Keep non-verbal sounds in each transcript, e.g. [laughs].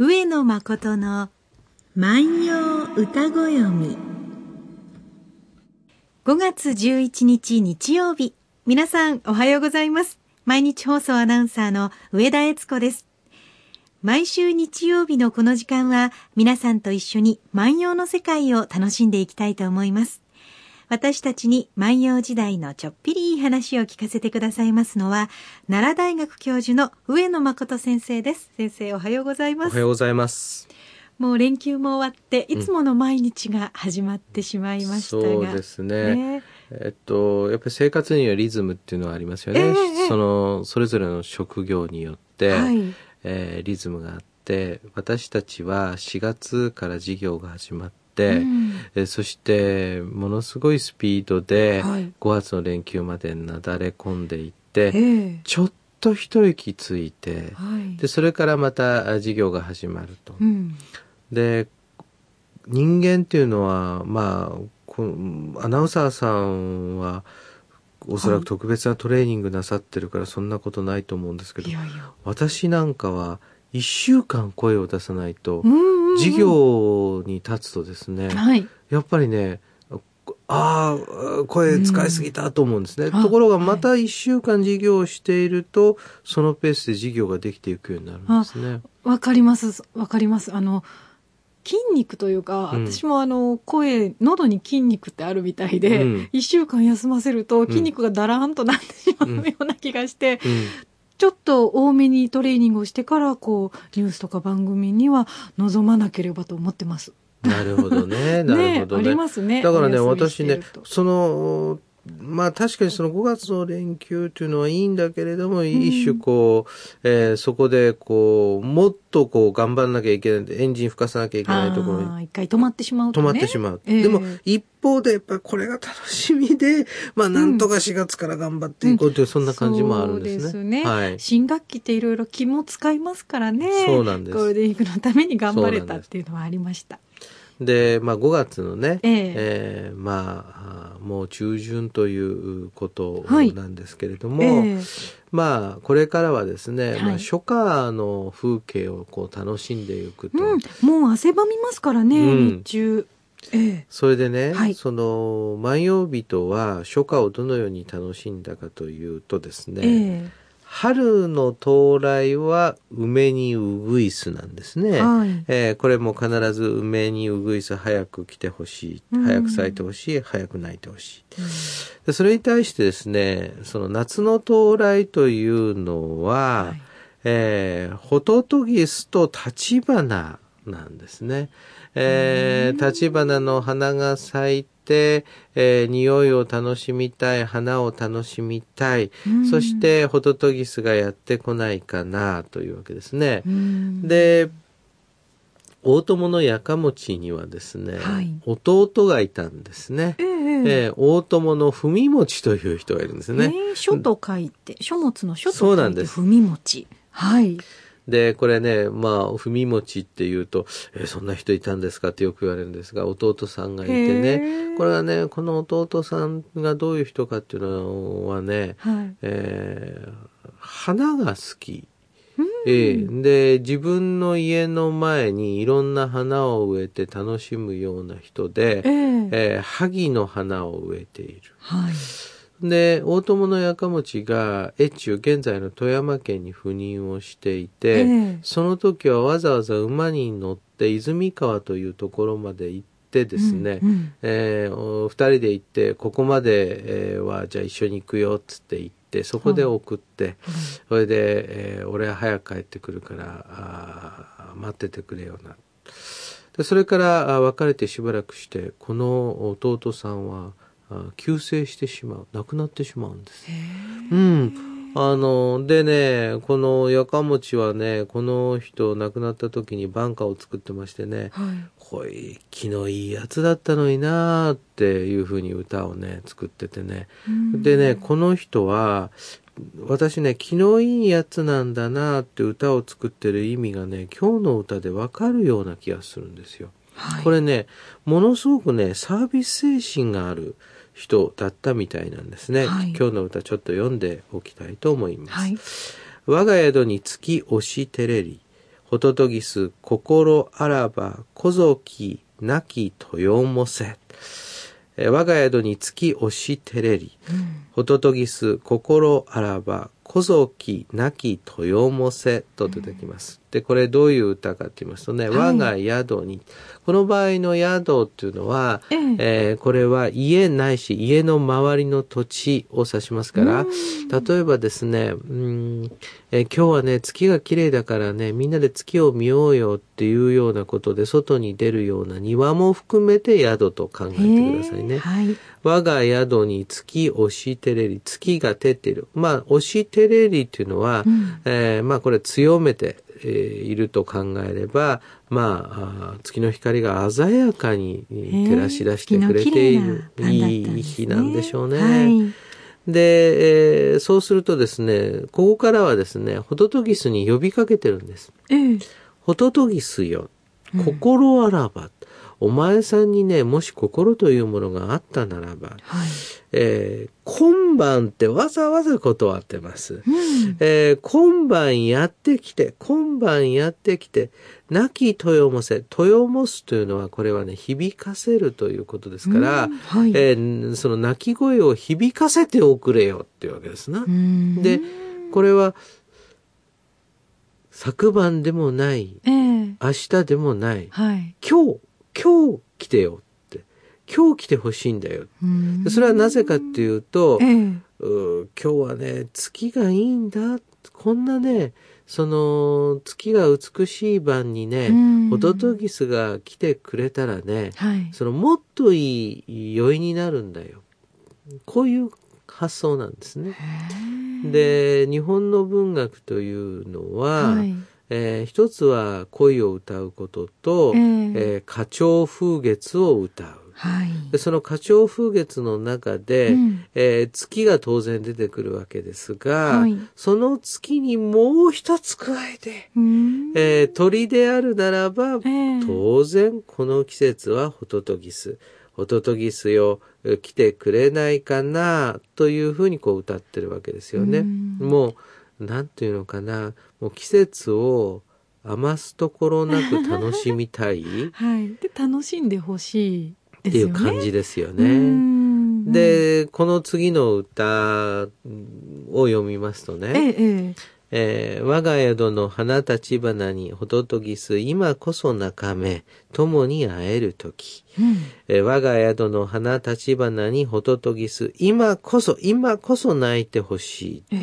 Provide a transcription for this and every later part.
上野誠の万葉歌ご読み。5月11日日曜日。皆さんおはようございます。毎日放送アナウンサーの上田悦子です。毎週日曜日のこの時間は皆さんと一緒に万葉の世界を楽しんでいきたいと思います。私たちに万葉時代のちょっぴりいい話を聞かせてくださいますのは、奈良大学教授の上野誠先生です。先生、おはようございます。おはようございます。もう連休も終わって、いつもの毎日が始まってしまいましたが、うん、そうですね。ねえっと、やっぱり生活にはリズムっていうのはありますよね。えー、その、それぞれの職業によって、はい、えー、リズムがあって、私たちは4月から授業が始まって、、うん、えそしてものすごいスピードで5月の連休までなだれ込んでいって、はい、ちょっと一息ついて、はい、でそれからまた授業が始まると。うん、で人間っていうのはまあこのアナウンサーさんはおそらく特別なトレーニングなさってるからそんなことないと思うんですけど、いやいや。私なんかは1週間声を出さないと、授業に立つとですね、はい、やっぱりね、ああ、声使いすぎたと思うんですね。うん、ところがまた1週間授業をしていると、そのペースで授業ができていくようになるんですね。わかります。わかります。あの、筋肉というか、うん、私もあの、声、喉に筋肉ってあるみたいで、一、うん、週間休ませると筋肉がだらーんとなってしまうような気がして、ちょっと多めにトレーニングをしてから、こう、ニュースとか番組には臨まなければと思ってます。なるほどね。[laughs] なるほどね。ねありますね。だからね、私ね、その、まあ確かにその5月の連休というのはいいんだけれども、うん、一種こう、えー、そこでこう、もっとこう頑張らなきゃいけない、エンジン吹かさなきゃいけないところに。一回止まってしまうと、ね、止まってしまう。えー、でも一方でやっぱりこれが楽しみで、[laughs] まあなんとか4月から頑張っていこうという、うん、そんな感じもあるんですね。そうですね。はい。新学期っていろいろ気も使いますからね。そうなんです。ゴールデンウィークのために頑張れたっていうのはありました。で、まあ、5月のね、えー、えー、まあ、もう中旬ということなんですけれども、はいえ。ー、まあ、これからはですね、はい、まあ、初夏の風景をこう楽しんでいくと。うん、もう汗ばみますからね、うん、日中。ええ、それでね、はい、その万葉人は初夏をどのように楽しんだかというとですね、え春の到来は梅にうぐいすなんですね。はい、えー、これも必ず梅にうぐいす。早く来てほしい、早く咲いてほしい、早く泣いてほしい、で。それに対してですね、その夏の到来というのは、はい、えー、ホトトギスと立花なんですね。えー、立花の花が咲いて、えー、匂いを楽しみたい、花を楽しみたい、そしてホトトギスがやってこないかなというわけですね。で、大友のやかもちにはですね、はい、弟がいたんですね。えー、えー、大友の文持という人がいるんですね。えー、書と書いて、書物の書と書いて文持。はい。で、これね、まあ、文持っていうと、えー、そんな人いたんですか？ってよく言われるんですが、弟さんがいてね、これはね、この弟さんがどういう人かっていうのはね、はい、えー、花が好き。えー、で、自分の家の前にいろんな花を植えて楽しむような人で、えー、えー、萩の花を植えている。はいで、大友のやかもちが越中、現在の富山県に赴任をしていて、えー、その時はわざわざ馬に乗って泉川というところまで行ってですね、うんうん、えー、二人で行って、ここまで、えー、はじゃあ一緒に行くよっつって行って、そこで送って、それで、えー、俺は早く帰ってくるから、あ待っててくれよな。でそれから別れてしばらくして、この弟さんは、急性してしまう亡くなってしまうんです。うんあの、でね、このやかもちはね、この人亡くなった時に晩歌を作ってましてね、はい、こい、気のいいやつだったのになーっていうふうに歌をね、作っててね。でね、この人は、私ね、気のいいやつなんだなって歌を作ってる意味がね、今日の歌でわかるような気がするんですよ。はい、これね、ものすごくね、サービス精神がある。人だったみたいなんですね、はい、今日の歌ちょっと読んでおきたいと思います、はい、我が宿に月押し照れりホトトギス、心あらば、小ぞき、なき豊もせ。えー我が宿に月押し照れり。ホトトギス、心あらば、小ぞき、なき豊もせと出てきます。で、これどういう歌かって言いますとね、はい。我が宿に、この場合の宿っていうのは、ええ。えーこれは家ないし家の周りの土地を指しますから、例えばですね、うんえー今日はね、月が綺麗だからね、みんなで月を見ようよっていうようなことで、外に出るような庭も含めて宿と考えてくださいね。はい。我が宿に月押し照れり、月が照っている。まあ、押し照れりっていうのは、うんえーまあ、これ強めて、えーいると考えれば、まあ月の光が鮮やかにえー照らし出してくれている、いい日なんでしょうね。はい。で、えーそうするとですね、ここからはですね、ホトトギスに呼びかけてるんです。ええホトトギスよ、心あらば。お前さんにね、もし心というものがあったならば、はい。えー今晩ってわざわざ断ってます。うん。えー今晩やってきて、今晩やってきて、亡き豊もせ、豊もすというのは、これはね、響かせるということですから、うんはいえーその鳴き声を響かせておくれよっていうわけですな。うんで、これは、昨晩でもない、ええ明日でもない、はい。今日、今日来てよって、今日来てほしいんだよ。それはなぜかっていうと、ええうー今日はね、月がいいんだ。こんなね、その、月が美しい晩にねうん、ホトトギスが来てくれたらね、はい。そのもっといい酔いになるんだよ。こういう発想なんですね。で、日本の文学というのは、はい。えー一つは恋を歌うことと、えええー花鳥風月を歌う。はい。でその花鳥風月の中で、うんえー月が当然出てくるわけですが、はいその月にもう一つ加えて、うんえー鳥であるならば、ええ当然この季節はホトトギス。ホトトギスよ、えー来てくれないかな、というふうにこう歌ってるわけですよね。うんもう、なんていうのかな、もう季節を余すところなく楽しみたいっ [laughs] はい。で、楽しんでほしいでていう。感じですようね。ん、で、この次の歌を読みますとえね、え、ええー我が宿の花立花にホトトギス、今こそ仲目、共に会える時。え。うん。えー我が宿の花立花にホトトギス、今こそ、今こそ泣いてほしい。ええ。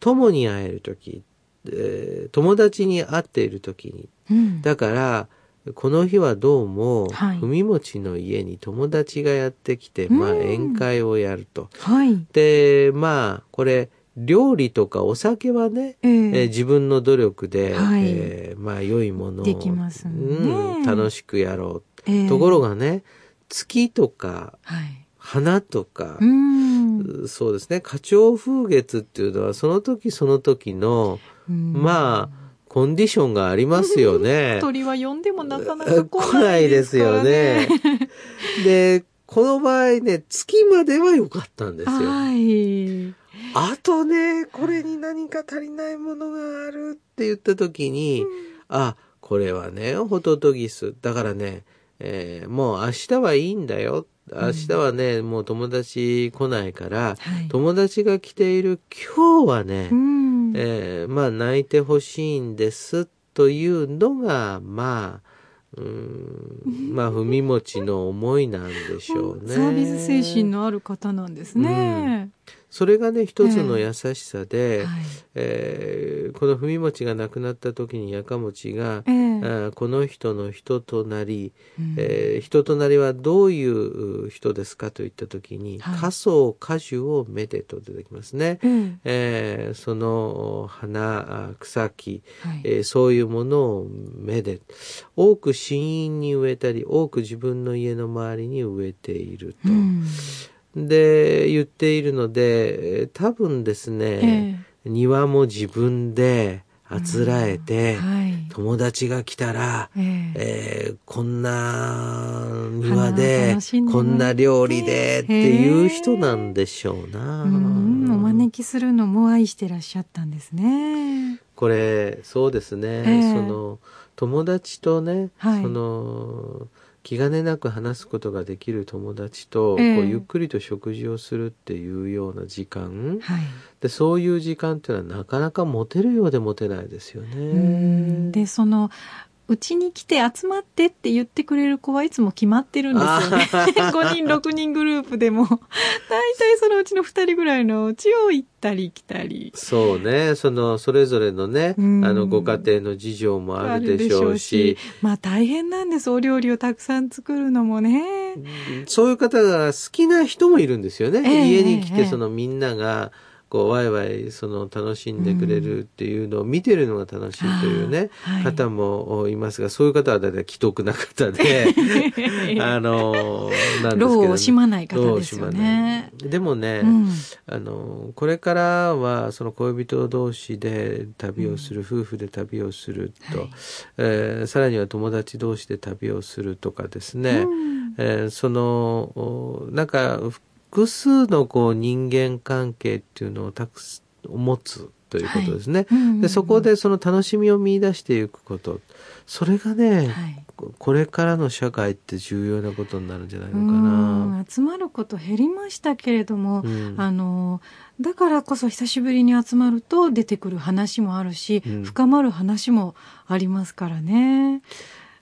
共に会える時、えー友達に会っている時に。うん。だから、この日はどうも、はい文持ちの家に友達がやってきて、うんまあ宴会をやると。はい。で、まあ、これ、料理とかお酒はね、えええー自分の努力で、はいえーまあ、良いものを、できますねうん、楽しくやろええう。ところがね、月とか、はい。花とかう、ん。そうですね、花鳥風月っていうのは、その時その時の、うんまあ、コンディションがありますよね。[laughs] 鳥は呼んでもなかなえか来ないですね。来ないですよね。[laughs] で、この場合ね、月までは良かったんですよ。はい。あとね、これに何か足りないものがあるって言った時に、あ、これはね、ホトトギス。だからね、えーもう明日はいいんだよ。明日はね、もう友達来ないから、はい友達が来ている今日はね、うん。えーまあ泣いてほしいんですというのが、まあ、うーん、まあ、文持ちの思いなんでしょうね。サービス精神のある方なんですね。それがね、一つの優しさで、はい。えーこの文持ちが亡くなった時にやかもちが、ええ。あーこの人の人となり、うん。えー人となりはどういう人ですかといった時に、はい。仮想果樹をめでと出てきますね。ええ。えーその花、あ草木、はい。えーそういうものをめで、多く深院に植えたり、多く自分の家の周りに植えていると。うんで、言っているので、えー多分ですね、庭も自分であつらえて、はい。友達が来たら、ええ。えーこんな庭花でこんな料理でっていう人なんでしょうな。うん。お招きするのも愛してらっしゃったんですね。これそうですね、ええ。その友達とね、はい。その気兼ねなく話すことができる友達と、ええこうゆっくりと食事をするっていうような時間はい。でそういう時間っていうのはなかなか持てるようで持てないですよね。うんで、その、うちに来て集まってって言ってくれる子はいつも決まってるんですよね。5 [laughs] 人、6人グループでも、[laughs] 大体そのうちの2人ぐらいのうちを行ったり来たり。そうね、その、それぞれのね、うんあの、ご家庭の事情もあるでしょうし、まあ大変なんです。お料理をたくさん作るのもね。そういう方が好きな人もいるんですよね。ええ家に来て、ええそのみんなが、こう、ワイワイ、その、楽しんでくれるっていうのを見てるのが楽しいというね、あーはい。方もいますが、そういう方は大体既得な方で、[laughs] あの、なんですけど、労を惜しまない方ですよね。でもね、うん。あのこれからはその恋人同士で旅をする、夫婦で旅をすると、はい。えーさらには友達同士で旅をするとかですね、うん。えーそのおなんか複数のこう人間関係っていうのをたく持つということですね。うんうんうんでそこでその楽しみを見出していくことそれがね、はいここれからの社会って重要なことになるんじゃないのかうな。ん集まること減りましたけれども、うんあのだからこそ久しぶりに集まると出てくる話もあるし、うん深まる話もありますからね。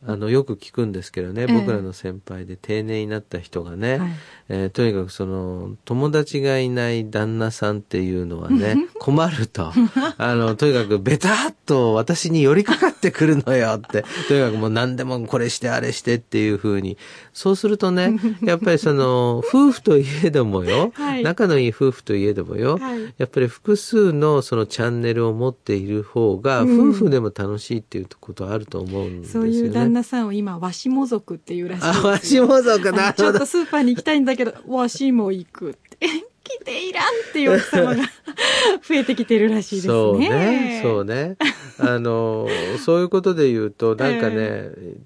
あのよく聞くんですけどね、ええ。僕らの先輩で定年になった人がね、はい。えーとにかくその友達がいない旦那さんっていうのはね [laughs] 困ると。あのとにかくベタっと私に寄りかかってくるのよって。[laughs] とにかくもう何でもこれしてあれしてっていうふうに。そうするとねやっぱりその夫婦といえどもよ、はい。仲のいい夫婦といえどもよ、はい。やっぱり複数のそのチャンネルを持っている方がうん。夫婦でも楽しいっていうことはあると思うんですよね。そういう旦那さんを今わしも族っていうらしいあ、よわしも族なちょっと。スーパーに行きたいんだけど、[laughs] わしも行くって。来ていらんっていう奥様が [laughs] 増えてきてるらしいですね。そうね、そうね。あの、そういうことで言うと、[laughs] なんかね、え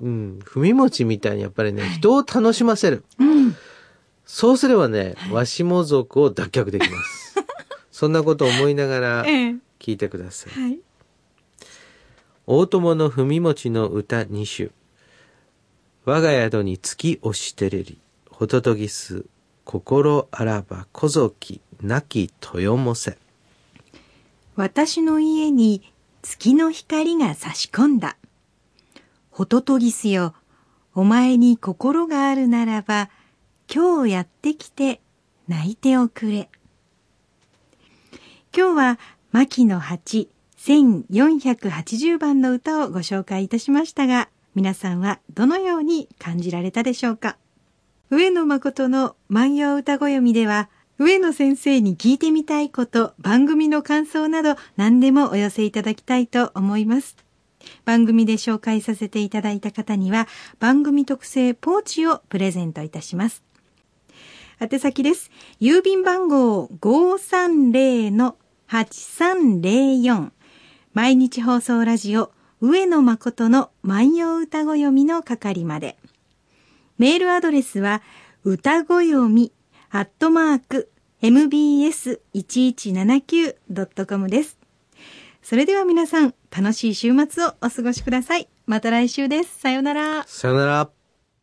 うん、踏みちみたいにやっぱりね、人を楽しませる。うん。そうすればね、わしも族を脱却できます。そんなことを思いながらええ。聞いてください。はい。大友の踏みもちの歌二首。我が宿に月押してれり、ホトトギス、心あらば小き、亡き豊もせ。私の家に月の光が差し込んだ。ホトトギスよ、お前に心があるならば、今日やってきて泣いておくれ。今日は、牧野八1480番の歌をご紹介いたしましたが、皆さんはどのように感じられたでしょうか？上野誠の万葉歌ご読みでは、上野先生に聞いてみたいこと、番組の感想など何でもお寄せいただきたいと思います。番組で紹介させていただいた方には、番組特製ポーチをプレゼントいたします。宛先です。郵便番号530-8304毎日放送ラジオ上野誠の万葉歌ご読みの係まで。メールアドレスは歌ご読みアットマーク mbs1179.com です。それでは皆さん楽しい週末をお過ごしください。また来週です。さようなら。さよなら。